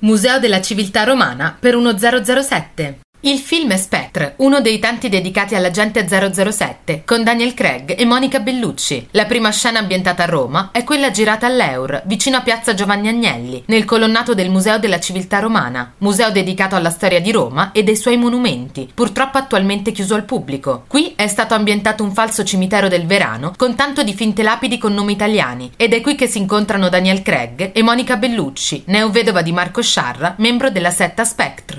Museo della Civiltà Romana per uno 007. Il film è Spectre, uno dei tanti dedicati all'agente 007, con Daniel Craig e Monica Bellucci. La prima scena ambientata a Roma è quella girata all'Eur, vicino a Piazza Giovanni Agnelli, nel colonnato del Museo della Civiltà Romana, museo dedicato alla storia di Roma e dei suoi monumenti, purtroppo attualmente chiuso al pubblico. Qui è stato ambientato un falso cimitero del Verano, con tanto di finte lapidi con nomi italiani, ed è qui che si incontrano Daniel Craig e Monica Bellucci, neovedova di Marco Sciarra, membro della setta Spectre.